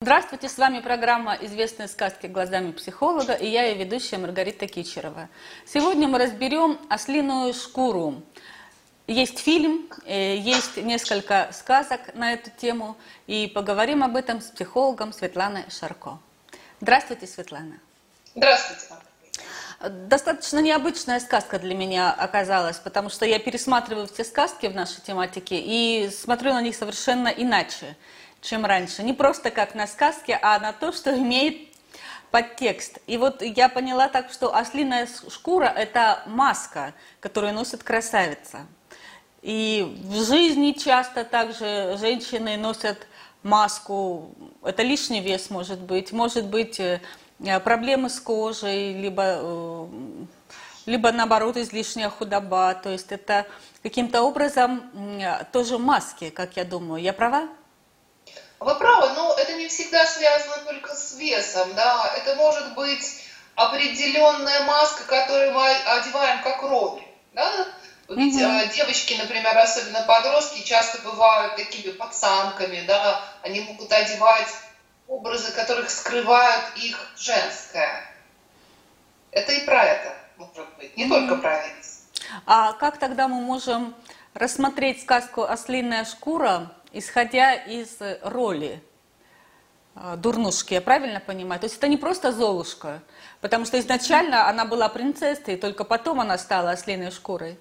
Здравствуйте, с вами программа «Известные сказки глазами психолога» и я ее ведущая Маргарита Кичерова. Сегодня мы разберем ослиную шкуру. Есть фильм, э, есть несколько сказок на эту тему, и поговорим об этом с психологом Светланой Шарко. Здравствуйте, Светлана. Здравствуйте. Достаточно необычная сказка для меня оказалась, потому что я пересматриваю все сказки в нашей тематике и смотрю на них совершенно иначе чем раньше. Не просто как на сказке, а на то, что имеет подтекст. И вот я поняла так, что ослиная шкура – это маска, которую носит красавица. И в жизни часто также женщины носят маску. Это лишний вес может быть. Может быть э, проблемы с кожей, либо, э, либо наоборот излишняя худоба. То есть это каким-то образом тоже маски, как я думаю. Я права? Вы правы, но это не всегда связано только с весом, да, это может быть определенная маска, которую мы одеваем как роль, да, ведь угу. девочки, например, особенно подростки, часто бывают такими пацанками, да, они могут одевать образы, которых скрывают их женское. Это и про это может быть, не угу. только про вес. А как тогда мы можем рассмотреть сказку «Ослиная шкура» исходя из роли а, дурнушки, я правильно понимаю? То есть это не просто Золушка, потому что изначально она была принцессой, и только потом она стала ослиной шкурой.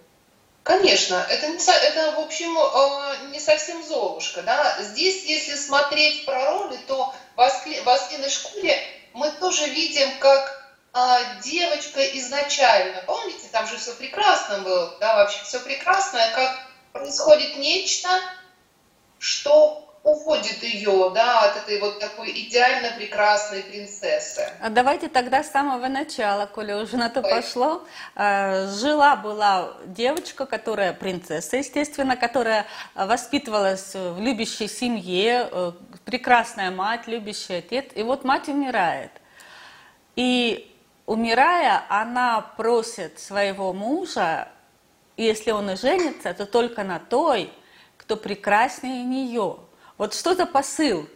Конечно, это, не, это в общем, а, не совсем Золушка. Да? Здесь, если смотреть про роли, то в ослиной шкуре мы тоже видим, как а, девочка изначально, помните, там же все прекрасно было, да, вообще все прекрасное, как происходит нечто, что уводит ее, да, от этой вот такой идеально прекрасной принцессы. А давайте тогда с самого начала, коли уже на то Ой. пошло. Э, жила была девочка, которая принцесса, естественно, которая воспитывалась в любящей семье, э, прекрасная мать, любящий отец. И вот мать умирает. И умирая, она просит своего мужа, если он и женится, то только на той, кто прекраснее нее. Вот что за посыл?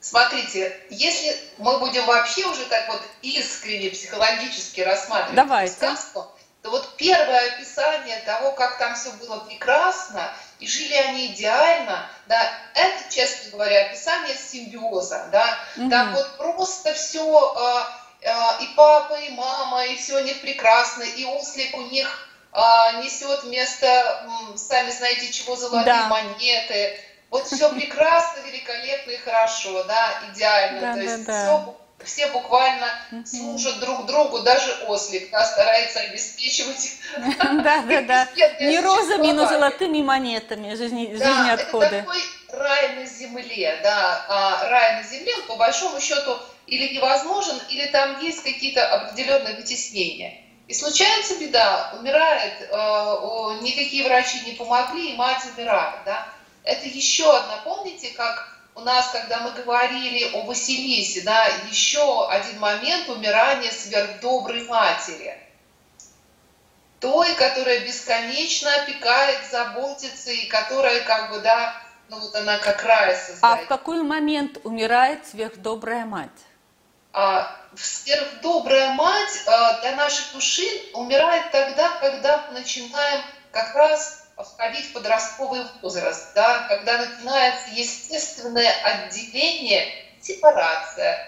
Смотрите, если мы будем вообще уже так вот искренне психологически рассматривать Давайте. сказку, то вот первое описание того, как там все было прекрасно, и жили они идеально, да, это, честно говоря, описание симбиоза, да, угу. там вот просто все, э, э, и папа, и мама, и все у них прекрасно, и ослик у них а, несет вместо, сами знаете чего, золотые да. монеты. Вот все прекрасно, великолепно и хорошо, да, идеально. Да, То есть да, все все буквально служат друг другу, даже ослик да, старается обеспечивать. Да, да, да. Не розами, но золотыми монетами жизни, жизни отходы. Это такой рай на земле, да. А рай на земле, по большому счету, или невозможен, или там есть какие-то определенные вытеснения. И случается беда, умирает, э, никакие врачи не помогли, и мать умирает. Да? Это еще одна, помните, как у нас, когда мы говорили о Василисе, да, еще один момент умирания сверхдоброй матери. Той, которая бесконечно опекает, заботится, и которая как бы, да, ну вот она как рай создает. А в какой момент умирает сверхдобрая мать? А, сверхдобрая мать а, для нашей души умирает тогда, когда мы начинаем как раз входить в подростковый возраст, да, когда начинается естественное отделение, сепарация,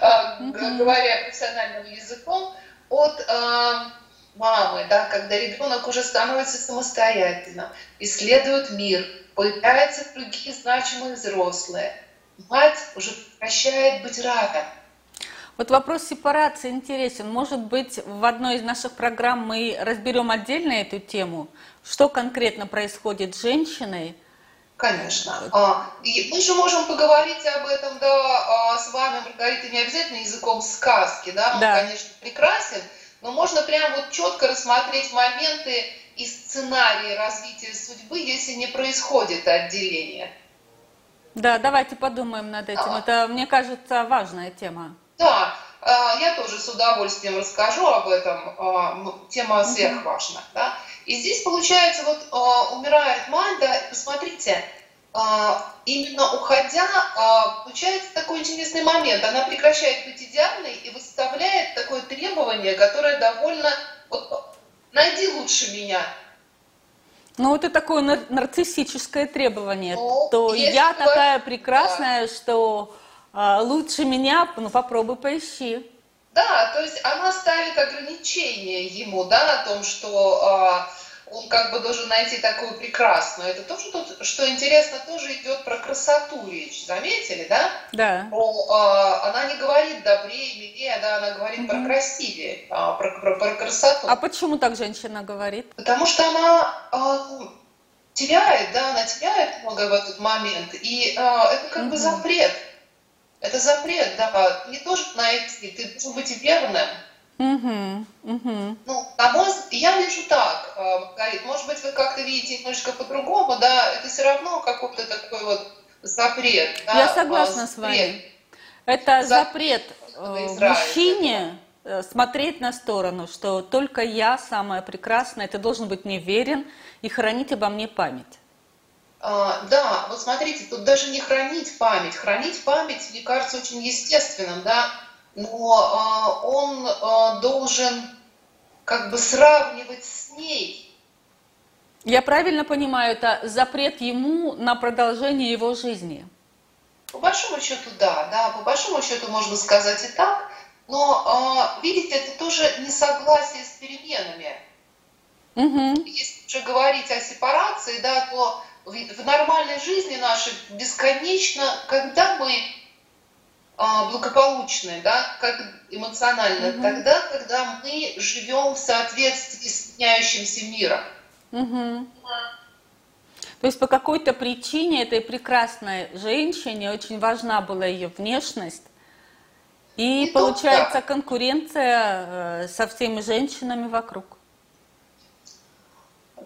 mm-hmm. говоря профессиональным языком, от э, мамы, да, когда ребенок уже становится самостоятельным, исследует мир, появляются другие значимые взрослые. Мать уже прекращает быть рядом, вот вопрос сепарации интересен. Может быть, в одной из наших программ мы разберем отдельно эту тему. Что конкретно происходит с женщиной? Конечно. А, мы же можем поговорить об этом, да, а, с вами, Маргарита, не обязательно языком сказки, да, он, да. конечно, прекрасен, но можно прям вот четко рассмотреть моменты и сценарии развития судьбы, если не происходит отделение. Да, давайте подумаем над этим. А. Это, мне кажется, важная тема. Да, а, я тоже с удовольствием расскажу об этом. А, тема сверхважна. Да? И здесь получается, вот а, умирает мать, да, посмотрите, именно уходя, получается такой интересный момент. Она прекращает быть идеальной и выставляет такое требование, которое довольно... Вот, найди лучше меня. Ну, это такое нарциссическое требование. Ну, то я такая прекрасная, да. что э, лучше меня, ну, попробуй поищи. Да, то есть она ставит ограничения ему, да, о том, что э, он как бы должен найти такую прекрасную. Это тоже тут, что интересно, тоже идет про красоту речь. Заметили, да? Да. Про, э, она не говорит добрее, милее, да, она говорит угу. про красивее, э, про, про, про красоту. А почему так женщина говорит? Потому что она э, теряет, да, она теряет много в этот момент. И э, это как угу. бы запрет. Это запрет, да. Не должен найти, ты должен быть верным. Угу, угу. Ну, на мой взгляд, я вижу так, э, Маргарит, может быть, вы как-то видите немножко по-другому, да, это все равно какой-то такой вот запрет. Да, я согласна с вами. Это запрет, запрет э, мужчине да. Э, смотреть на сторону, что только я самая прекрасная, ты должен быть мне верен и хранить обо мне память. А, да, вот смотрите, тут даже не хранить память. Хранить память, мне кажется, очень естественным, да, но а, он а, должен как бы сравнивать с ней. Я правильно понимаю, это запрет ему на продолжение его жизни? По большому счету, да, да, по большому счету можно сказать и так, но видите, это тоже несогласие с переменами. Угу. Если уже говорить о сепарации, да, то в нормальной жизни нашей бесконечно, когда мы а, благополучны, да, как эмоционально, угу. тогда, когда мы живем в соответствии с меняющимся миром. Угу. То есть по какой-то причине этой прекрасной женщине очень важна была ее внешность. И, и получается тут, да. конкуренция э, со всеми женщинами вокруг.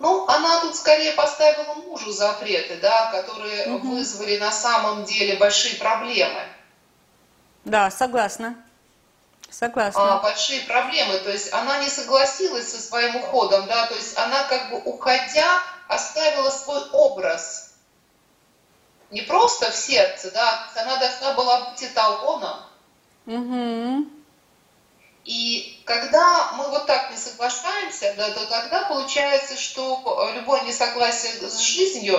Ну, она тут скорее поставила мужу запреты, да, которые угу. вызвали на самом деле большие проблемы. Да, согласна. Согласна. А, большие проблемы. То есть она не согласилась со своим уходом, да, то есть она как бы уходя оставила свой образ. Не просто в сердце, да, она должна была быть эталоном. Угу. И когда мы вот так не соглашаемся, да, то тогда получается, что любое несогласие с жизнью,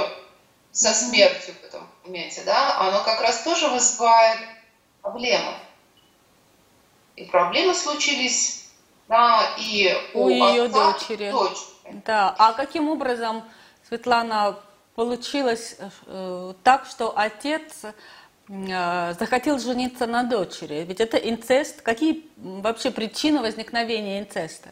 со смертью в этом моменте, да, оно как раз тоже вызывает проблемы. И проблемы случились, да, и у, у ее отца, дочери. Дочери. Да, а каким образом, Светлана, получилось э, так, что отец э, захотел жениться на дочери? Ведь это инцест. Какие вообще причины возникновения инцеста?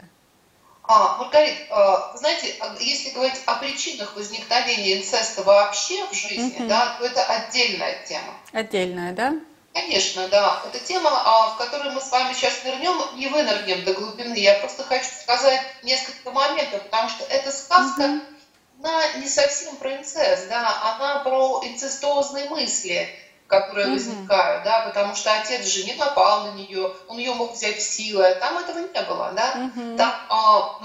А, Маргарит, э, знаете, если говорить о причинах возникновения инцеста вообще в жизни, угу. да, то это отдельная тема. Отдельная, да? Конечно, да. Это тема, а, в которую мы с вами сейчас нырнем, не вынырнем до глубины. Я просто хочу сказать несколько моментов, потому что эта сказка, mm она не совсем про инцест, да, она про инцестозные мысли, которые mm возникают, да, потому что отец же не напал на нее, он ее мог взять в силу, а там этого не было, да. mm Там а,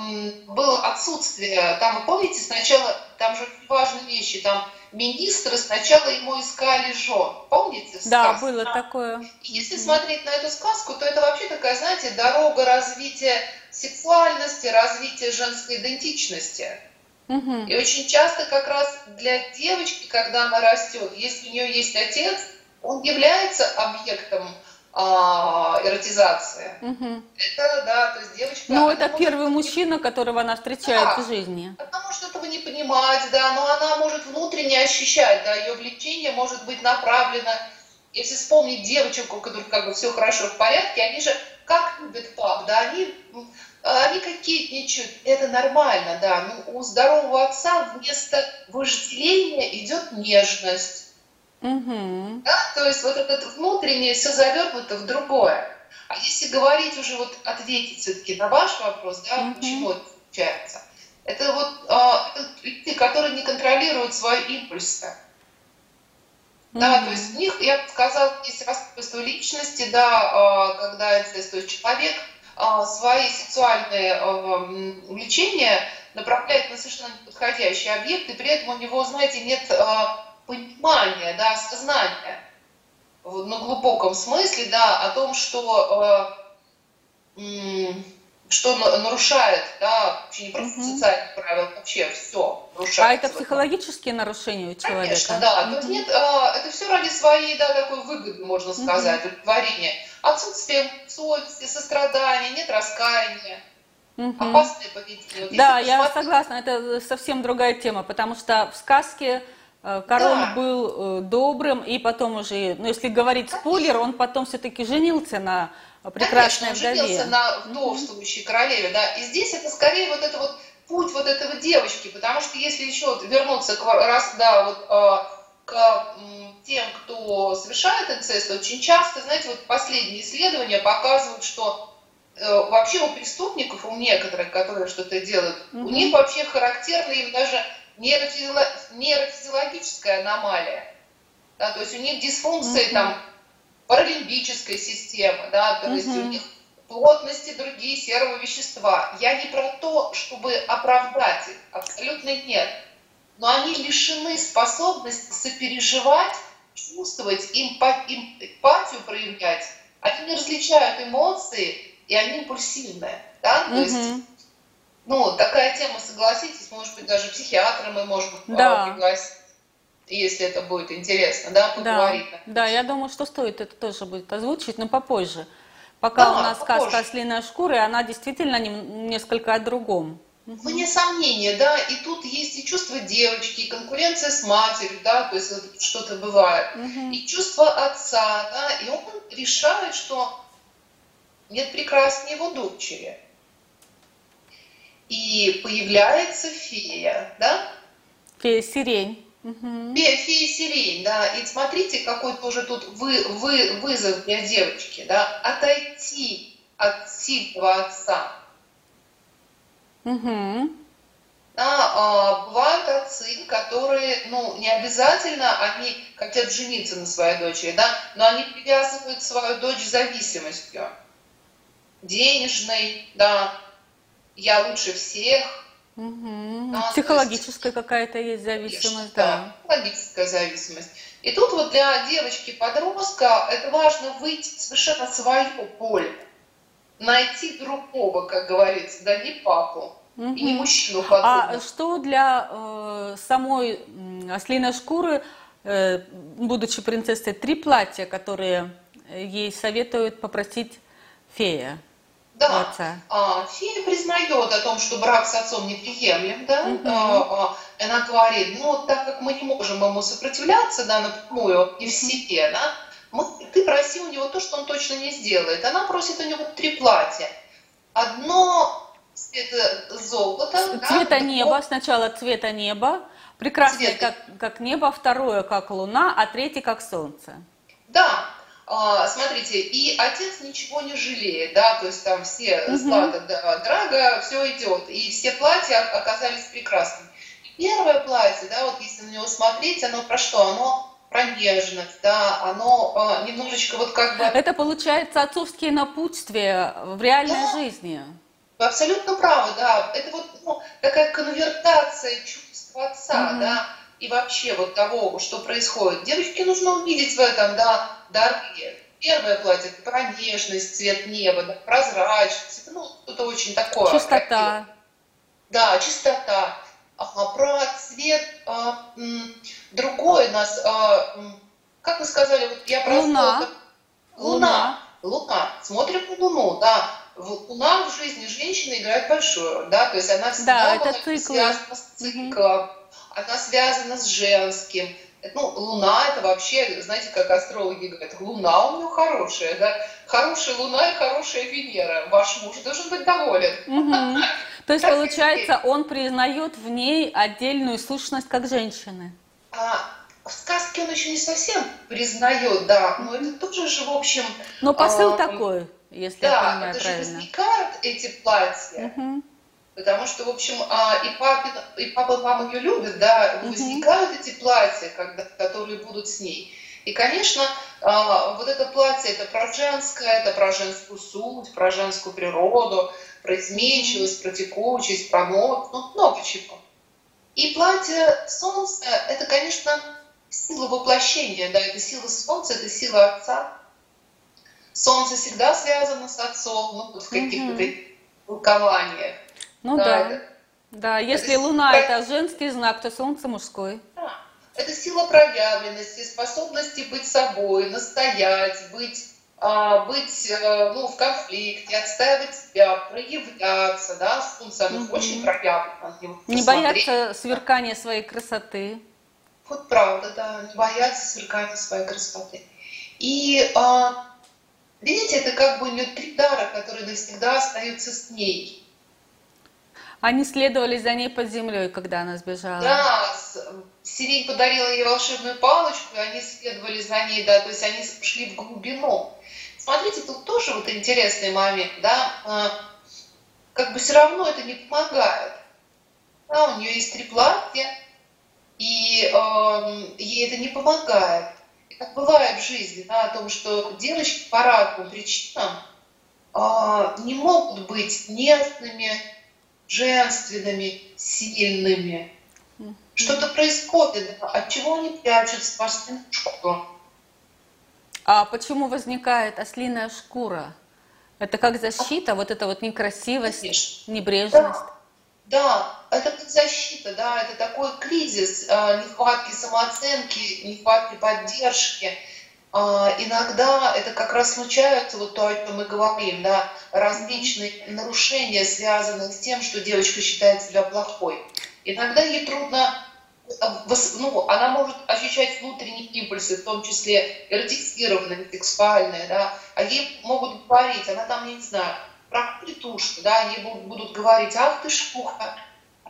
было отсутствие, там, помните, сначала, там же важные вещи, там министры сначала ему искали жен. Помните сказку? Да, было такое. если смотреть на эту сказку, то это вообще такая, знаете, дорога развития сексуальности, развития женской идентичности. Угу. И очень часто как раз для девочки, когда она растет, если у нее есть отец, он является объектом а, эротизации. Угу. Это, да, то есть девочка... Ну, это первый может... мужчина, которого она встречает да, в жизни. Она может этого не понимать, да, но она может внутренне ощущать, да, ее влечение может быть направлено. Если вспомнить девочек, у которых как бы все хорошо в порядке, они же как любят пап, да, они, они кокетничают, это нормально, да, ну, у здорового отца вместо вожделения идет нежность Угу. Да? То есть вот это внутреннее все завернуто в другое. А если говорить уже вот ответить все-таки на ваш вопрос, да, угу. почему это случается, это вот а, это люди, которые не контролируют свои импульсы. Mm-hmm. Да, то есть у них, я бы сказала, есть расстройство личности, да, а, когда то есть человек а, свои сексуальные влечения направляет на совершенно неподходящий объект, и при этом у него, знаете, нет понимание, да, сознание в, на глубоком смысле, да, о том, что, э, что нарушает, да, вообще не просто угу. социальные правила, вообще все нарушает. А это психологические нарушения у человека? Конечно, да. Угу. Тут нет, э, это все ради своей, да, такой выгоды, можно сказать, угу. удовлетворения. Отсутствие совести, сострадания, нет раскаяния. Угу. Опасное поведение. Вот да, я посмотреть... согласна, это совсем другая тема, потому что в сказке э, Король да. был э, добрым, и потом уже, ну если говорить спойлер, он потом все-таки женился на прекрасной Конечно, он женился на вдовствующей mm королеве, да, и здесь это скорее вот это вот путь вот этого девочки, потому что если еще вернуться к, раз, да, вот, э, к тем, кто совершает инцест, очень часто, знаете, вот последние исследования показывают, что Э, вообще у преступников, у некоторых, которые что-то делают, mm-hmm. у них вообще характерна им даже. Нейрофизиологическая аномалия. Да, то есть у них дисфункция mm-hmm. там паралимбической системы, да, то mm-hmm. есть у них плотности другие серого вещества. Я не про то, чтобы оправдать их, абсолютно нет. Но они лишены способности сопереживать, чувствовать, эмпатию проявлять. Они не различают эмоции и они импульсивные, да, то угу. есть, ну, такая тема, согласитесь, может быть, даже психиатра мы можем а, да. пригласить, если это будет интересно, да, поговорить. Да, да, я думаю, что стоит это тоже будет озвучить, но попозже. Пока да, у нас попозже. сказка «Ослиная шкура», и она действительно несколько о другом. Вне сомнения, да, и тут есть и чувство девочки, и конкуренция с матерью, да, то есть что-то бывает, угу. и чувство отца, да, и он решает, что нет прекраснее его дочери. И появляется фея, да? Фея сирень. Угу. Фея, фея сирень, да. И смотрите, какой тоже тут вы, вы, вызов для девочки, да, отойти от сильного отца. Угу. Да, а, бывают отцы, которые, ну, не обязательно они хотят жениться на своей дочери, да, но они привязывают свою дочь зависимостью денежной, да, я лучше всех. Угу. Да, Психологическая есть, какая-то есть зависимость, да. да. Психологическая зависимость. И тут вот для девочки-подростка это важно выйти совершенно свое поле, найти другого, как говорится, да, не папу. Угу. И не мужчину подобного. А что для э, самой ослиной шкуры, э, будучи принцессой, три платья, которые ей советуют попросить фея? Да, отца. А, Фея признает о том, что брак с отцом неприемлем, да, угу. а, она говорит, ну, так как мы не можем ему сопротивляться, да, напрямую и в себе, да, мы, ты проси у него то, что он точно не сделает. Она просит у него три платья. Одно цвета золота. Цвета да, неба, сначала цвета неба, прекрасное, цвет... как, как небо, второе, как луна, а третье, как солнце. Да, смотрите, и отец ничего не жалеет, да, то есть там все угу. Злата, да, Драга, все идет, и все платья оказались прекрасными. Первое платье, да, вот если на него смотреть, оно про что? Оно про нежность, да, оно э, немножечко вот как бы... Это получается отцовские напутствия в реальной да. жизни. Вы абсолютно правы, да. Это вот ну, такая конвертация чувств отца, угу. да, и вообще вот того, что происходит. Девочке нужно увидеть в этом, да, дорогие. Первое платье это про нежность, цвет неба, да, прозрачность, ну, что-то очень такое. Чистота. Красивое. Да, чистота. Ага, про цвет а, м, другой нас, а, м, как вы сказали, вот я про Луна. Луна. Луна. Смотрим на Луну, да. Луна в жизни женщины играет большую, да, то есть она всегда да, была связана с циклом, угу. она связана с женским, ну, Луна это вообще, знаете, как астрологи говорят, Луна у нее хорошая, да, хорошая Луна и хорошая Венера. Ваш муж должен быть доволен. Угу. То есть, получается, он признает в ней отдельную сущность как женщины. А, в сказке он еще не совсем признает, да, но это тоже же, в общем... Но посыл а, такой, если да, я понимаю это правильно. Да, это же возникают эти платья. Угу. Потому что, в общем, а, и, папа, и папа, мама ее любят, да, возникают эти платья, когда, которые будут с ней. И, конечно, а, вот это платье, это про женское, это про женскую суть, про женскую природу, про изменчивость, про текучесть, про мод, ну, много чего. И платье солнца, это, конечно, сила воплощения, да, это сила Солнца, это сила Отца. Солнце всегда связано с Отцом, ну, вот в каких-то mm толкованиях. Ну да. Да, это, да. если это Луна это женский знак, то Солнце мужской. Да. Это сила проявленности, способности быть собой, настоять, быть а, быть э, ну, в конфликте, отстаивать себя, проявляться, да, солнце, оно угу. очень проявлено. Не бояться сверкания своей красоты. Вот правда, да, не бояться сверкания своей красоты. И а, видите, это как бы у нее три дара, которые навсегда остаются с ней. Они следовали за ней под землей, когда она сбежала. Да, Сирень подарила ей волшебную палочку, и они следовали за ней, да, то есть они шли в глубину. Смотрите, тут тоже вот интересный момент, да, а, как бы все равно это не помогает. Да, у нее есть три платья, и э, ей это не помогает. И как бывает в жизни, да, о том, что девочки по разным причинам э, не могут быть нежными, женственными, сильными. Что-то происходит, от чего они прячутся, по шкуру. А почему возникает ослиная шкура? Это как защита, вот эта вот некрасивость, Конечно. небрежность? Да, да, это как защита, да, это такой кризис э, нехватки самооценки, нехватки поддержки. Э, иногда это как раз случаются, вот то, о чем мы говорим, да, различные нарушения, связанные с тем, что девочка считает себя плохой. Иногда ей трудно ну, она может ощущать внутренние импульсы, в том числе эротизированные, сексуальные, да, а ей могут говорить, она там, я не знаю, про клетушку, да, они будут, говорить, ах ты шлюха,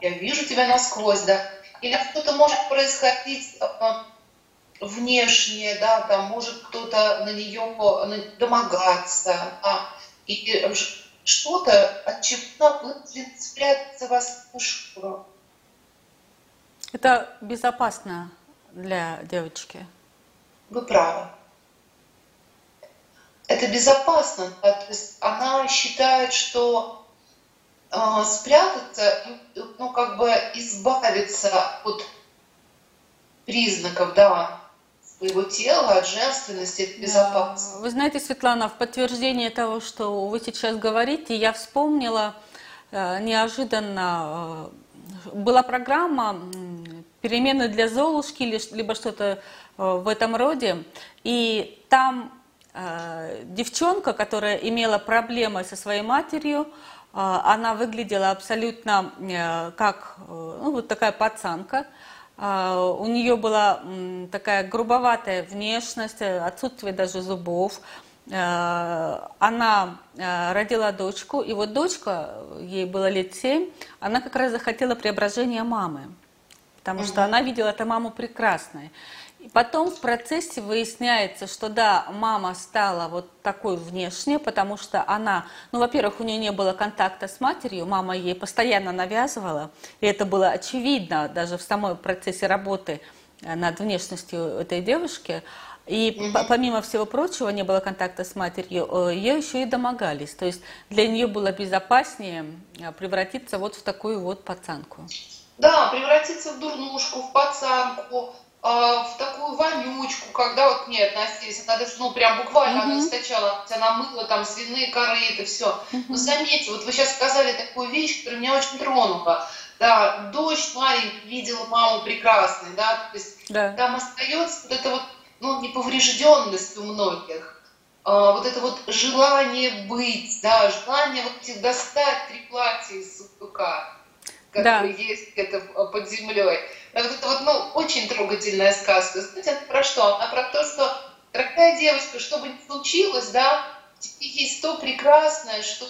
я вижу тебя насквозь, да, или что-то может происходить э, внешне, да, там может кто-то на нее домогаться, да, и что-то, от чего она спрятаться вас в шкуру. Это безопасно для девочки. Вы правы. Это безопасно. То есть она считает, что э, спрятаться, ну как бы избавиться от признаков, да, своего тела, от женственности, от безопасности. Вы знаете, Светлана, в подтверждение того, что вы сейчас говорите, я вспомнила э, неожиданно э, была программа перемены для Золушки, либо что-то э, в этом роде. И там девчонка, которая имела проблемы со своей матерью, она выглядела абсолютно как ну, вот такая пацанка. Uh, у нее была такая грубоватая внешность, отсутствие даже зубов. Uh, она uh, родила дочку, и вот дочка, ей было лет семь, она как раз захотела преображения мамы потому угу. что она видела эту маму прекрасной. Потом в процессе выясняется, что да, мама стала вот такой внешне, потому что она, ну, во-первых, у нее не было контакта с матерью, мама ей постоянно навязывала, и это было очевидно даже в самом процессе работы э, над внешностью этой девушки. И угу. помимо всего прочего, не было контакта с матерью, э, ее еще и домогались. То есть для нее было безопаснее э, превратиться вот в такую вот пацанку. Да, превратиться в дурнушку, в пацанку, в такую вонючку, когда вот к ней относились. Она даже, ну, прям буквально mm-hmm. она источала, она мыла там свиные коры, это все. Mm-hmm. Но заметьте, вот вы сейчас сказали такую вещь, которая меня очень тронула. Да, дочь маленький видела маму прекрасной, да, то есть да. там остается вот это вот, ну, неповрежденность у многих. А, вот это вот желание быть, да, желание вот достать три платья из сундука который да. есть где-то под землей. Это вот, ну, очень трогательная сказка. Знаете, она про что? Она про то, что, дорогая девочка, что бы ни случилось, да, тебе есть то прекрасное, что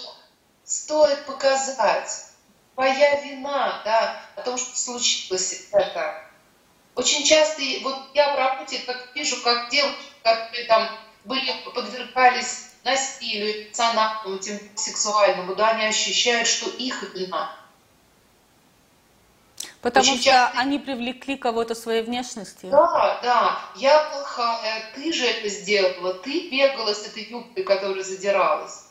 стоит показать. Твоя вина, да, о том, что случилось это. Очень часто, вот я в работе как вижу, как девушки, которые там были, подвергались насилию, эмоциональному, тем сексуальному, да, они ощущают, что их вина. Потому Очень что часто... они привлекли кого-то своей внешностью. Да, да. Я плохая, ты же это сделала, ты бегала с этой юбкой, которая задиралась.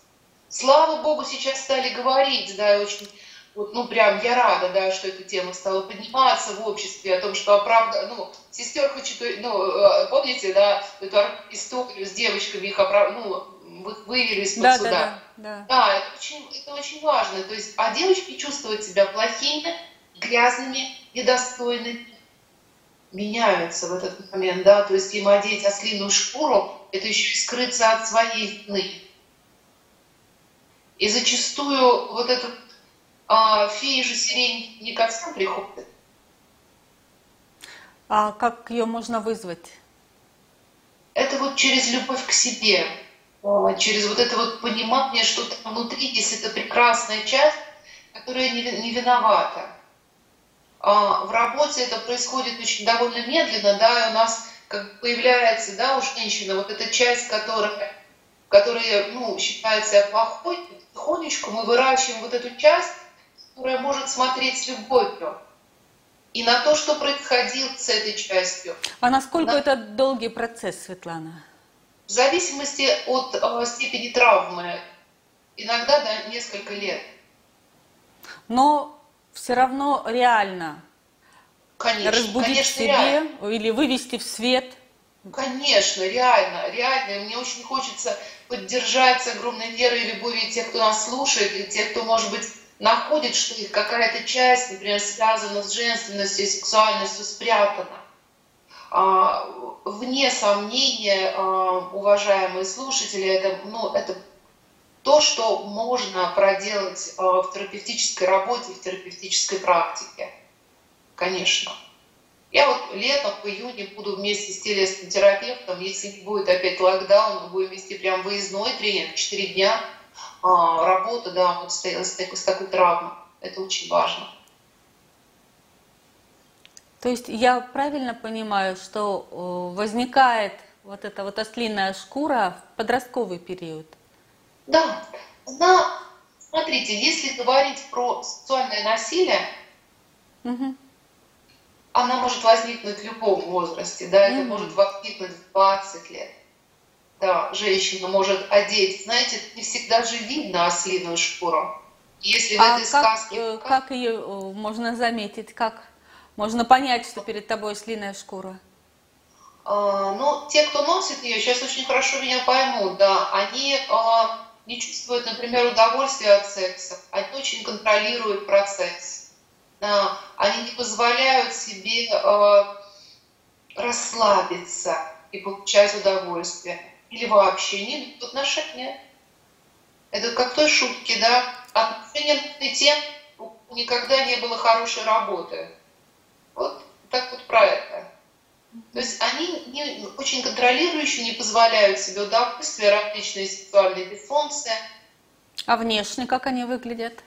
Слава Богу, сейчас стали говорить, да, очень вот, ну, прям я рада, да, что эта тема стала подниматься в обществе, о том, что оправда, ну, сестер хочу, ну, э, помните, да, эту историю с девочками, их оправ... ну, вывели из-под да, суда. Да, да, да. это очень, это очень важно. То есть, а девочки чувствуют себя плохими, грязными, недостойными, меняются в этот момент, да, то есть им одеть ослиную шкуру, это еще и скрыться от своей вины. И зачастую вот этот а феи же сирень не ко всем приходят. А как ее можно вызвать? Это вот через любовь к себе, а, через вот это вот понимание, что там внутри есть эта прекрасная часть, которая не, не виновата. А в работе это происходит очень довольно медленно, да, и у нас как появляется, да, у женщины вот эта часть, которая, которая, ну, считается плохой, потихонечку мы выращиваем вот эту часть, которая может смотреть с любовью и на то, что происходило с этой частью. А насколько на... это долгий процесс, Светлана? В зависимости от э, степени травмы. Иногда до несколько лет. Но все равно реально конечно, разбудить конечно, в себе реально. или вывести в свет. Конечно, реально, реально. Мне очень хочется поддержать с огромной верой и любовью тех, кто нас слушает, и тех, кто, может быть, находит, что их какая-то часть, например, связана с женственностью и сексуальностью, спрятана. А, вне сомнения, а, уважаемые слушатели, это, ну, это то, что можно проделать а, в терапевтической работе, в терапевтической практике. Конечно. Я вот летом, в июне буду вместе с телесным терапевтом, если не будет опять локдаун, мы будем вести прям выездной тренинг, 4 дня – а, да, вот с, с, с такой травмой. Это очень важно. То есть я правильно понимаю, что возникает вот эта вот ослиная шкура в подростковый период? Да. Она, смотрите, если говорить про сексуальное насилие, угу. она может возникнуть в любом возрасте, да, угу. это может возникнуть в 20 лет да, женщина может одеть. Знаете, не всегда же видно ослиную шкуру. Если в а этой как, сказке... Э, как ее э, можно заметить? Как можно понять, что перед тобой ослиная шкура? А, ну, те, кто носит ее, сейчас очень хорошо меня поймут, да, они а, не чувствуют, например, удовольствия от секса, они очень контролируют процесс, они не позволяют себе а, расслабиться и получать удовольствие или вообще не идут отношения. Это как в той шутке, да, отношения нужны тем, никогда не было хорошей работы. Вот так вот про это. То есть они не, очень контролирующие, не позволяют себе удовольствия, различные сексуальные дисфункции. А внешне как они выглядят?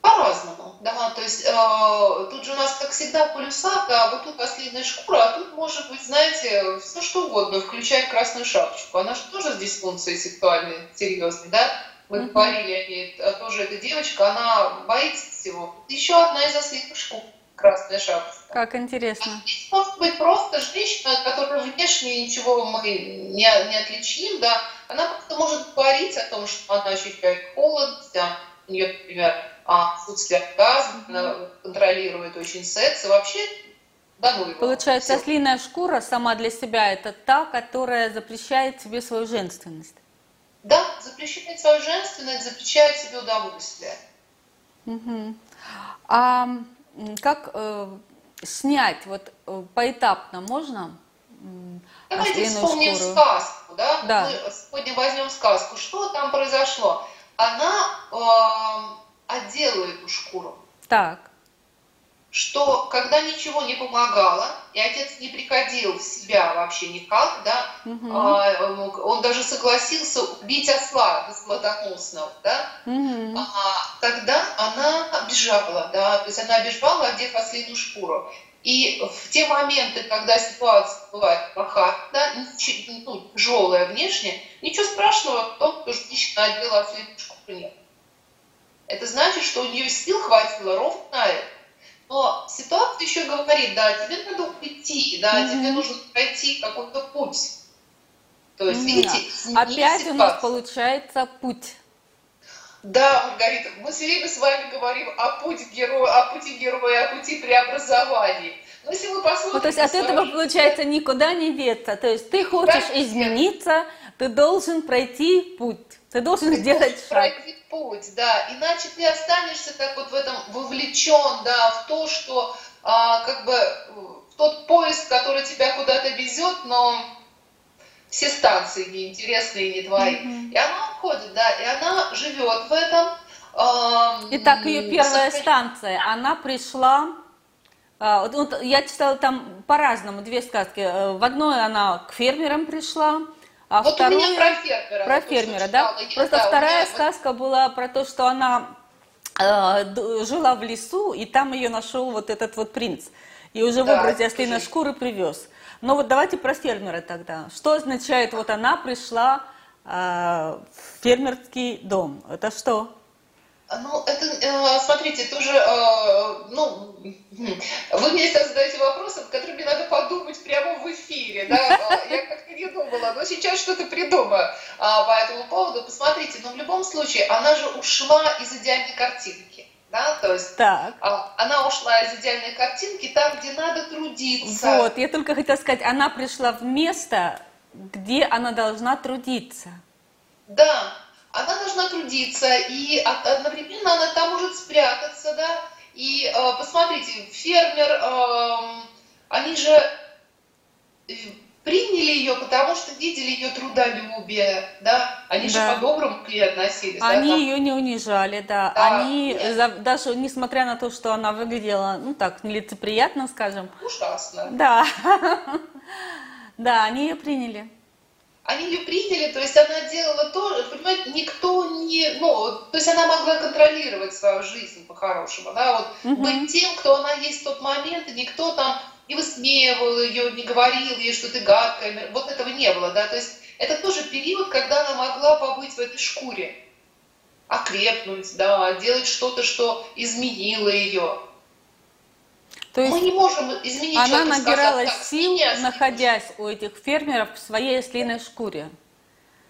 По-разному, да, то есть э, тут же у нас, как всегда, полюса, да, вот тут ослиная шкура, а тут может быть, знаете, все что угодно, включая красную шапочку. Она же тоже с дисфункцией сексуальной, серьезной, да? Мы mm-hmm. говорили о ней, а тоже эта девочка, она боится всего. Еще одна из ослиных шкур, красная шапочка. Как интересно. А может быть просто женщина, которая внешне ничего мы не, не отличим, да, она просто может говорить о том, что она ощущает холод, да, у нее, например, а отсутствие оргазма, контролирует очень секс, и вообще да ну. Получается, Все. ослиная шкура сама для себя это та, которая запрещает себе свою женственность. Да, запрещает свою женственность, запрещает себе удовольствие. Угу. А как э, снять вот э, поэтапно можно? Давайте вспомним шкуру? сказку, да? да? Мы сегодня возьмем сказку. Что там произошло? Она э, одела эту шкуру. Так. Что когда ничего не помогало, и отец не приходил в себя вообще никак, да, угу. а, он даже согласился убить осла смертоносного, да, угу. а, тогда она бежала, да, то есть она бежала, одев ослиную шкуру. И в те моменты, когда ситуация бывает плохая, да, ну, тяжелая внешне, ничего страшного в том, что женщина одела ослиную шкуру нет. Это значит, что у нее сил хватило ровно на это. Но ситуация еще говорит, да, тебе надо уйти, да, mm-hmm. тебе нужно пройти какой-то путь. То есть, mm-hmm. видите, опять ситуацию. у нас получается путь. Да, Маргарита, мы все время с вами говорим о пути героя, о пути героя, о пути преобразований. Но если мы посмотрим... Ну, то есть от этого, жизнь, получается, никуда не деться. То есть ты хочешь измениться, ты должен пройти путь. Ты должен ты сделать шаг. пройти путь, да. Иначе ты останешься так вот в этом вовлечен, да, в то, что а, как бы в тот поезд, который тебя куда-то везет, но все станции неинтересные и не твои. Mm-hmm. И она уходит, да, и она живет в этом. Э, Итак, ее первая сохран... станция, она пришла а, вот, вот я читала там по-разному две сказки. Э, в одной она к фермерам пришла, а вот вторую... у меня про фермера. Про фермера, да? Я, Просто да, вторая меня... сказка была про то, что она э, жила в лесу, и там ее нашел вот этот вот принц. И уже да, в образе ослиной шкуры привез. Но вот давайте про фермера тогда. Что означает, вот она пришла э, в фермерский дом? Это что? Ну, это, э, смотрите, тоже, э, ну, вы мне сейчас задаете вопросы, которые мне надо подумать прямо в эфире, да, я как-то не думала, но сейчас что-то придумаю по этому поводу. Посмотрите, но в любом случае, она же ушла из идеальной картинки да, то есть так. Она ушла из идеальной картинки там, где надо трудиться. Вот, я только хотела сказать, она пришла в место, где она должна трудиться. Да, она должна трудиться, и одновременно она там может спрятаться, да, и э, посмотрите, фермер, э, они же э, приняли ее, потому что видели ее трудолюбие, да, они да. же по-доброму к ней относились. Они да, там... ее не унижали, да, да. они, за, даже несмотря на то, что она выглядела, ну так, нелицеприятно, скажем. Ужасно. Да, да, они ее приняли. Они ее приняли, то есть она делала то, понимаете, никто не, ну, то есть она могла контролировать свою жизнь по-хорошему, да, вот угу. быть тем, кто она есть в тот момент, и никто там не высмеивал ее, не говорил ей, что ты гадкая. Вот этого не было, да. То есть это тоже период, когда она могла побыть в этой шкуре, окрепнуть, да, делать что-то, что изменило ее. То есть Мы не можем изменить Она набирала сказать, сил, находясь у этих фермеров в своей ослиной шкуре.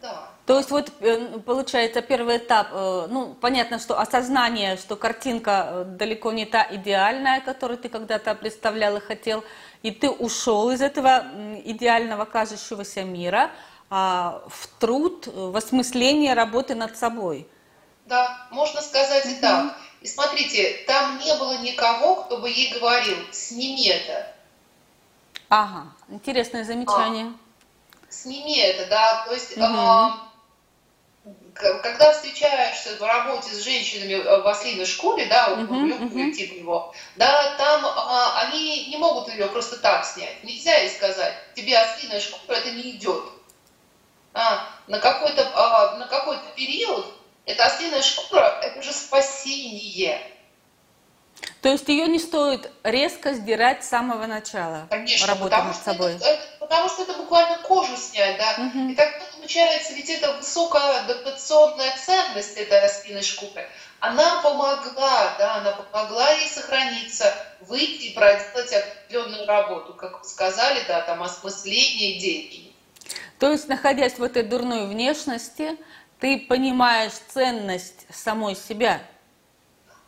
Да. То есть вот э, получается первый этап, э, ну понятно, что осознание, что картинка э, далеко не та идеальная, которую ты когда-то представлял и хотел, и ты ушел из этого идеального кажущегося мира а, в труд, в осмысление работы над собой. Да, можно сказать и так. И смотрите, там не было никого, кто бы ей говорил, сними это. Ага, интересное замечание. А, сними это, да, то есть... Угу. А, когда встречаешься в работе с женщинами в ослиной шкуре, да, вот uh-huh, uh-huh. типа его, да, там а, они не могут ее просто так снять. Нельзя ей сказать, тебе ослиная шкура это не идет. А, на какой-то а, на какой-то период эта ослиная шкура это же спасение. То есть ее не стоит резко сдирать с самого начала Конечно, работы над собой. Это, это, потому что это буквально кожу снять, да. Угу. И так получается, ведь это высокая адаптационная ценность этой распиной шкуры. Она помогла, да, она помогла ей сохраниться, выйти и проделать определенную работу, как вы сказали, да, там осмысление деньги. То есть, находясь в этой дурной внешности, ты понимаешь ценность самой себя.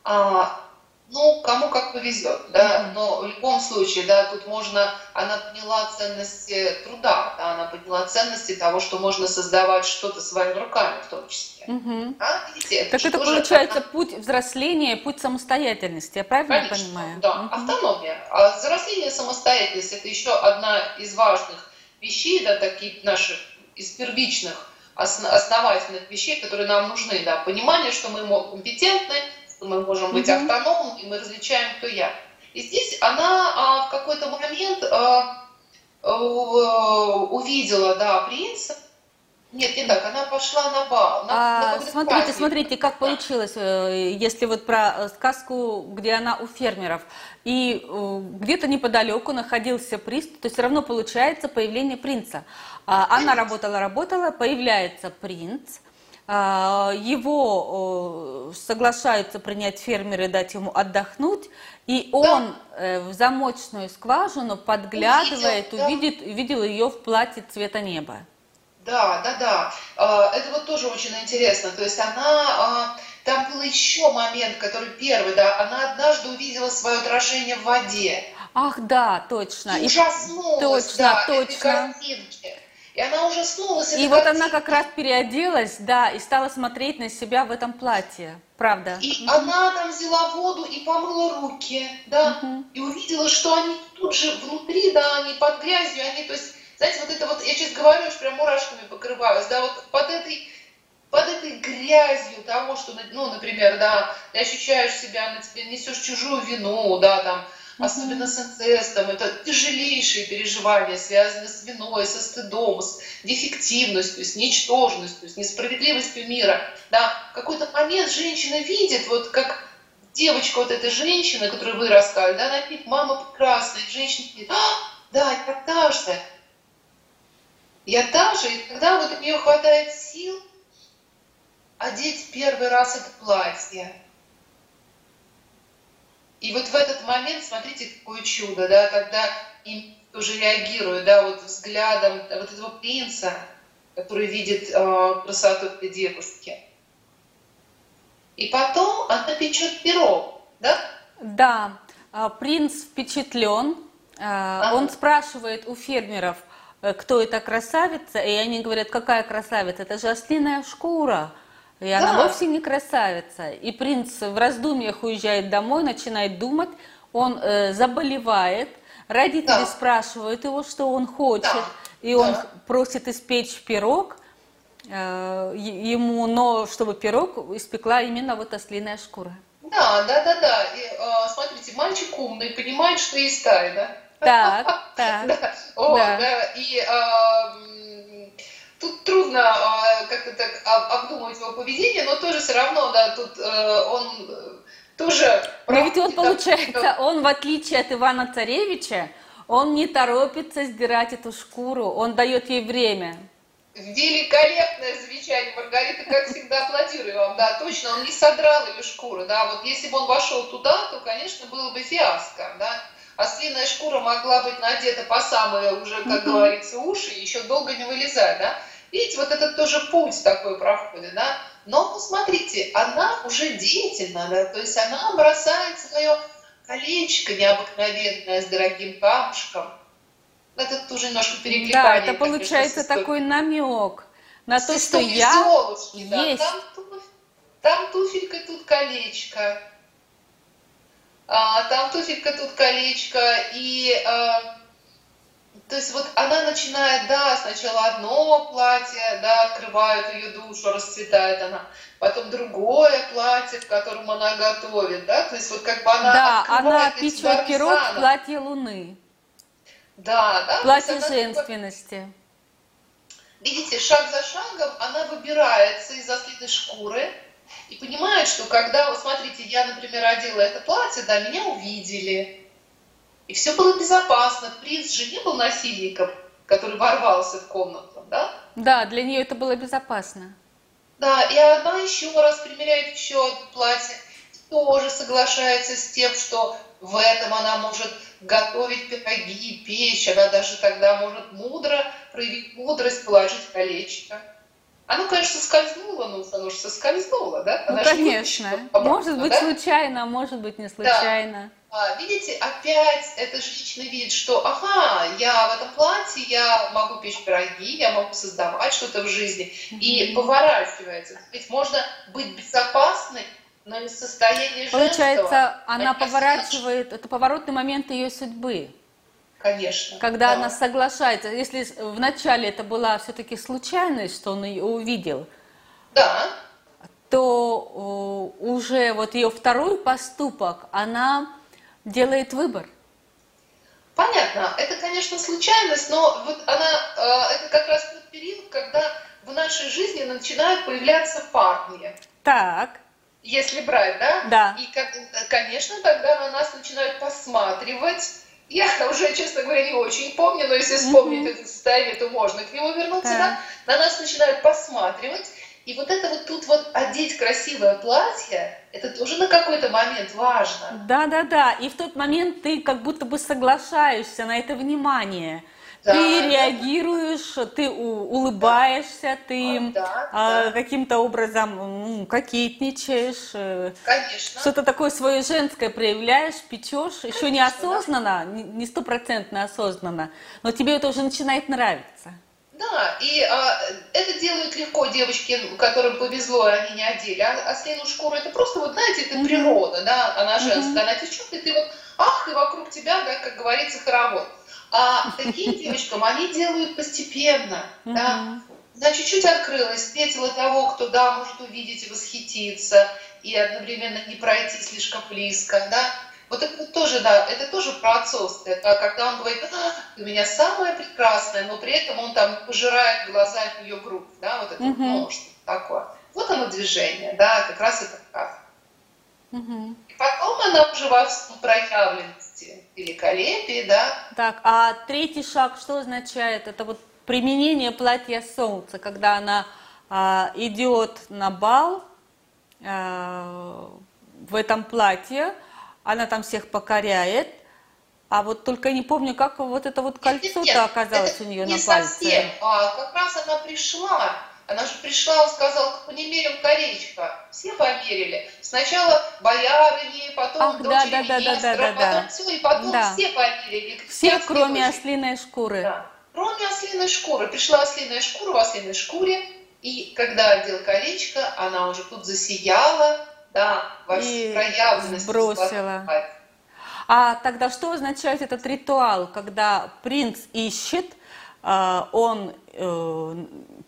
А, ну, кому как повезет, да, но в любом случае, да, тут можно, она поняла ценности труда, да, она поняла ценности того, что можно создавать что-то своими руками в том числе. Угу. А, видите, это так это получается она... путь взросления, путь самостоятельности, я правильно Конечно, понимаю? да, угу. автономия. А взросление, самостоятельность – это еще одна из важных вещей, да, таких наших, из первичных, основательных вещей, которые нам нужны, да, понимание, что мы компетентны, мы можем быть автономным, и мы различаем, кто я. И здесь она а, в какой-то момент а, а, увидела, да, принца. Нет, не так, она пошла на бал. На, а, на смотрите, праздник. смотрите, как получилось, э, если вот про э, сказку, где она у фермеров, и э, где-то неподалеку находился принц, то все равно получается появление принца. А, она работала, работала, появляется принц, а, его соглашаются принять фермеры, дать ему отдохнуть, и он да. Э, в замочную скважину подглядывает, увидел, увидит, да. увидел ее в платье цвета неба. Да, да, да. А, это вот тоже очень интересно. То есть она Там был еще момент, который первый, да, она однажды увидела свое отражение в воде. Ах, да, точно. И ужаснулась, точно, да, точно. этой картинке. И она ужаснулась. И вот она как раз переоделась, да, и стала смотреть на себя в этом платье, правда. И угу. она там взяла воду и помыла руки, да, угу. и увидела, что они тут же внутри, да, они под грязью, они, то есть, знаете, вот это вот, я сейчас говорю, что прям мурашками покрываюсь, да, вот под этой под этой грязью того, что, ну, например, да, ты ощущаешь себя, на тебе несешь чужую вину, да, там, особенно с инцестом, это тяжелейшие переживания, связанные с виной, со стыдом, с дефективностью, с ничтожностью, с несправедливостью мира. Да, в какой-то момент женщина видит, вот как девочка вот эта женщина, которую вы рассказали, да, она видит, мама прекрасная, женщина говорит, а, да, я та же, я та же, и тогда вот у нее хватает сил одеть первый раз это платье, и вот в этот момент, смотрите, какое чудо, да, когда им тоже реагируют, да, вот взглядом вот этого принца, который видит э, красоту этой девушки. И потом она печет пирог, да? Да, а, принц впечатлен, а, ага. он спрашивает у фермеров, э, кто эта красавица, и они говорят, какая красавица, это же ослиная шкура. И да. она вовсе не красавица. И принц в раздумьях уезжает домой, начинает думать, он э, заболевает, родители да. спрашивают его, что он хочет, да. и он да. просит испечь пирог э, ему, но чтобы пирог испекла именно вот ослиная шкура. Да, да, да, да. И, э, смотрите, мальчик умный, понимает, что есть тайна. Так, так. да. Да. да. И э, тут трудно э, как-то так обдумывать его поведение, но тоже все равно, да, тут э, он э, тоже... Но ведь он, получается, он, в отличие от Ивана Царевича, он не торопится сдирать эту шкуру, он дает ей время. Великолепное замечание, Маргарита, как всегда, аплодирую вам, да, точно, он не содрал ее шкуру, да, вот если бы он вошел туда, то, конечно, было бы фиаско, да, ослиная шкура могла быть надета по самые уже, как говорится, уши, еще долго не вылезать, да, Видите, вот этот тоже путь такой проходит, да? Но посмотрите, она уже деятельна, да? то есть она бросает свое колечко необыкновенное с дорогим камушком. Это тоже немножко перекликание. Да, это получается такой намек на то, что я Золушки, да. есть. Там, там туфелька, тут колечко. А, там туфелька, тут колечко. И а, то есть вот она начинает, да, сначала одно платье, да, открывают ее душу, расцветает она, потом другое платье, в котором она готовит, да, то есть вот как бы она Да, она печет пирог в платье луны. Да, да. Платье женственности. Она, видите, шаг за шагом она выбирается из ослиной шкуры и понимает, что когда, вот смотрите, я, например, одела это платье, да, меня увидели, и все было безопасно. Принц же не был насильником, который ворвался в комнату, да? Да, для нее это было безопасно. Да, и она еще раз примеряет еще одно платье, тоже соглашается с тем, что в этом она может готовить пироги, печь, она даже тогда может мудро проявить мудрость, положить колечко. Оно, конечно, скользнуло, но оно же соскользнуло, да? Она ну, конечно. Может быть, да? случайно, может быть, не случайно. Да. А, видите, опять эта женщина видит, что, ага, я в этом платье, я могу печь пироги, я могу создавать что-то в жизни, и поворачивается. Ведь можно быть безопасной, но не в состоянии женского. Получается, она поворачивает, это поворотный момент ее судьбы. Конечно. Когда да. она соглашается, если вначале это была все-таки случайность, что он ее увидел, да. то уже вот ее второй поступок, она делает выбор. Понятно, это, конечно, случайность, но вот она, э, это как раз тот период, когда в нашей жизни начинают появляться парни. Так. Если брать, да? Да. И, конечно, тогда на нас начинают посматривать. Я уже, честно говоря, не очень помню, но если вспомнить mm-hmm. это состояние, то можно к нему вернуться, да. да? На нас начинают посматривать. И вот это вот тут вот одеть красивое платье, это тоже на какой-то момент важно. Да, да, да. И в тот момент ты как будто бы соглашаешься на это внимание. Да, ты да. реагируешь, ты улыбаешься, ты да, а, да. каким-то образом ну, кокетничаешь. Э, Конечно. Что-то такое свое женское проявляешь, печешь, Конечно, еще неосознанно, не стопроцентно осознанно, но тебе это уже начинает нравиться. Да, и а, это делают легко девочки, которым повезло, и они не одели. А ослиную шкуру это просто, вот знаете, это природа, да, она женская, mm-hmm. она течет, и ты вот ах, и вокруг тебя, да, как говорится, хоровод. А таким девочкам они делают постепенно, mm-hmm. да. Она чуть-чуть открылась, встретила того, кто, да, может увидеть и восхититься, и одновременно не пройти слишком близко, да. Вот это тоже, да, это тоже про отцовство. Когда он говорит, а, ты у меня самая прекрасная, но при этом он там пожирает глазами ее грудь, да, вот это, mm-hmm. ну, что такое. Вот оно движение, да, как раз это как. Mm-hmm. И потом она уже во всем проявленности, великолепии, да. Так, а третий шаг что означает? Это вот применение платья солнца, когда она а, идет на бал а, в этом платье, она там всех покоряет, а вот только не помню, как вот это вот кольцо-то оказалось у нее на пальце. Совсем. А, как раз она пришла. Она же пришла, он сказал, померим колечко. Все померили. Сначала боярыни, потом Ах, дочери да, да, министра, да, да, да, потом да. все, и потом да. все померили. Все, кроме дочери. ослиной шкуры. Да. Кроме ослиной шкуры. Пришла ослиная шкура в ослиной шкуре, и когда одел колечко, она уже тут засияла, да, во всей проявленности. Бросила. А тогда что означает этот ритуал, когда принц ищет, а, он э,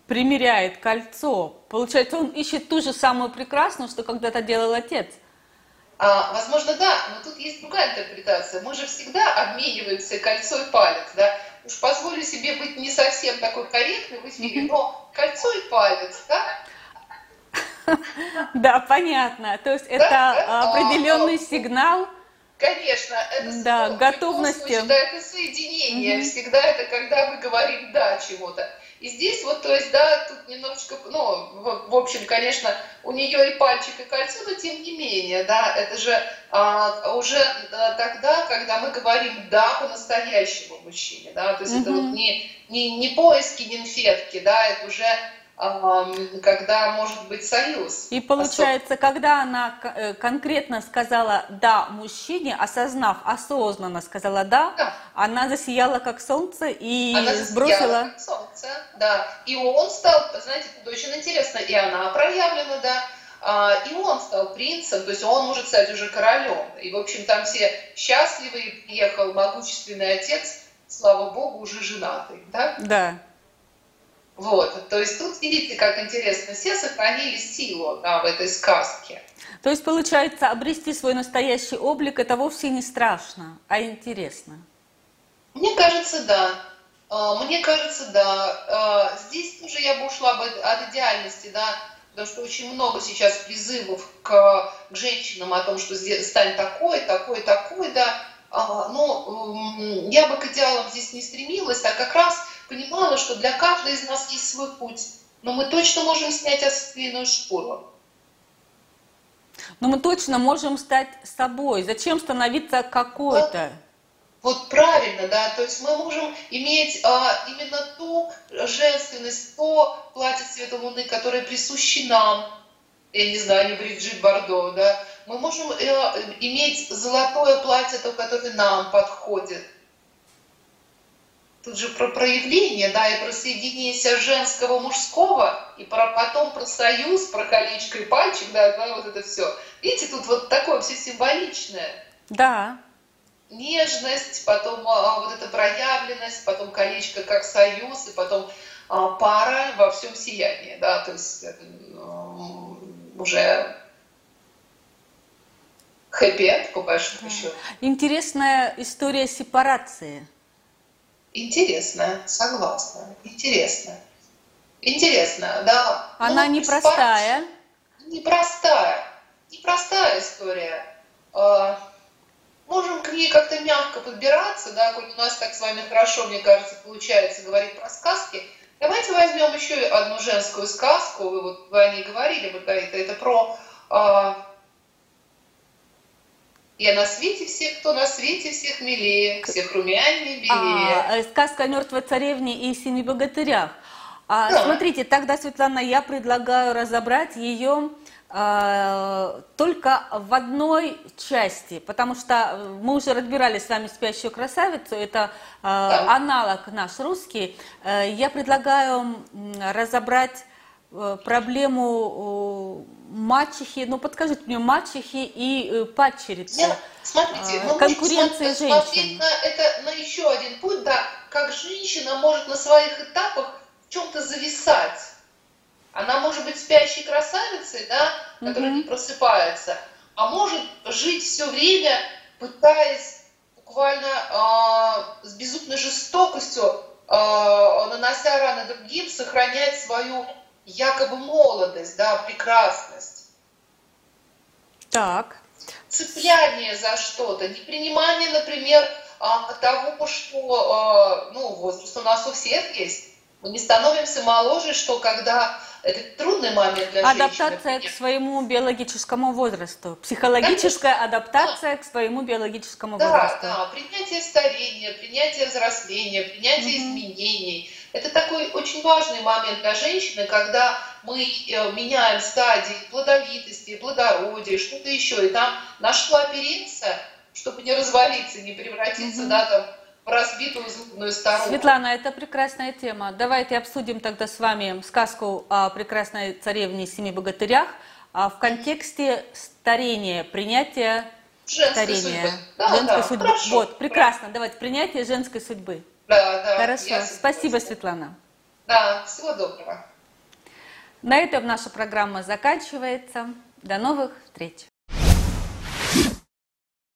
примеряет кольцо? Получается, он ищет ту же самую прекрасную, что когда-то делал отец. А, возможно, да, но тут есть другая интерпретация. Мы же всегда обмениваемся кольцо и палец, да. Уж позволю себе быть не совсем такой корректной в эфире, но кольцо и палец, да, Да, понятно. То есть это определенный сигнал. Конечно, это да, готовности. да, это соединение. Всегда это когда мы говорим да чему-то. И здесь вот, то есть, да, тут немножечко, ну, в, в общем, конечно, у нее и пальчик, и кольцо, но тем не менее, да, это же а, уже а, тогда, когда мы говорим да по-настоящему мужчине, да, то есть mm-hmm. это вот не, не, не поиски нимфетки, да, это уже когда может быть союз. И получается, Особ... когда она э, конкретно сказала «да» мужчине, осознав, осознанно сказала «да», да. она засияла как солнце и она сбросила... как солнце, да. И он стал, знаете, это очень интересно, и она проявлена, да, а, и он стал принцем, то есть он может стать уже королем. И, в общем, там все счастливы, приехал могущественный отец, слава богу, уже женатый, да? Да. Вот, то есть тут видите, как интересно, все сохранили силу да, в этой сказке. То есть получается, обрести свой настоящий облик это вовсе не страшно, а интересно. Мне кажется, да. А, мне кажется, да. А, здесь тоже я бы ушла бы от идеальности, да, потому что очень много сейчас призывов к, к женщинам о том, что стань такой, такой, такой, да. А, но я бы к идеалам здесь не стремилась, а как раз понимала, что для каждой из нас есть свой путь, но мы точно можем снять ослиную шкуру. Но мы точно можем стать собой. Зачем становиться какой-то? Вот, вот правильно, да. То есть мы можем иметь а, именно ту женственность, то платье цвета луны, которое присуще нам. Я не знаю, не Бриджит Бардо, да. Мы можем э, иметь золотое платье, то, которое нам подходит тут же про проявление, да, и про соединение женского, мужского, и про потом про союз, про колечко и пальчик, да, да, вот это все. Видите, тут вот такое все символичное. Да. Нежность, потом а, вот эта проявленность, потом колечко как союз, и потом а, пара во всем сиянии, да, то есть ну, уже хэппи по большому счету. Интересная история сепарации. Интересно, согласна. Интересно. Интересно, да. Она ну, непростая. Непростая. Непростая история. А, можем к ней как-то мягко подбираться, да, коль у нас так с вами хорошо, мне кажется, получается говорить про сказки. Давайте возьмем еще одну женскую сказку. Вы вот вы о ней говорили, Маргарита. Это про а, Я на свете всех, кто на свете всех милее, всех румянее, белее. А, сказка о мертвой царевне и семи богатырях. А, Да. Смотрите, тогда, Светлана, я предлагаю разобрать ее э, только в одной части, потому что э, мы уже разбирали с вами «Спящую красавицу», это э, аналог наш русский. Э, я предлагаю разобрать проблему мачехи, ну подскажите мне, мачехи и э, падчерицы. Я- смотрите, а, мы конкуренция можем смо- смотреть женщин. на это на еще один путь, да, как женщина может на своих этапах в чем-то зависать. Она может быть спящей красавицей, да, которая Мгм. не просыпается, а может жить все время, пытаясь буквально а, с безумной жестокостью, а, нанося раны другим, сохранять свою якобы молодость, да, прекрасность Так. цепляние за что-то, непринимание, например, а, того, что а, ну, возраст у нас у всех есть. Мы не становимся моложе, что когда это трудный момент для женщины. Адаптация к принять. своему биологическому возрасту. Психологическая адаптация к своему биологическому Да, возрасту. да, принятие старения, принятие взросления, принятие Мгм. изменений. Это такой очень важный момент для женщины, когда мы э, меняем стадии плодовитости, плодородия, что-то еще, и там на что опереться, чтобы не развалиться, не превратиться, да, там, в разбитую злобную старуху. Светлана, это прекрасная тема. Давайте обсудим тогда с вами сказку о прекрасной царевне и семи богатырях а в контексте старения, принятия Женской старения, судьбы. Да, женской да, судьбы. хорошо. Вот, прекрасно. Давайте принятие женской судьбы. Да, да, Хорошо. Спасибо. Светлана. Да, всего доброго. На этом наша программа заканчивается. До новых встреч.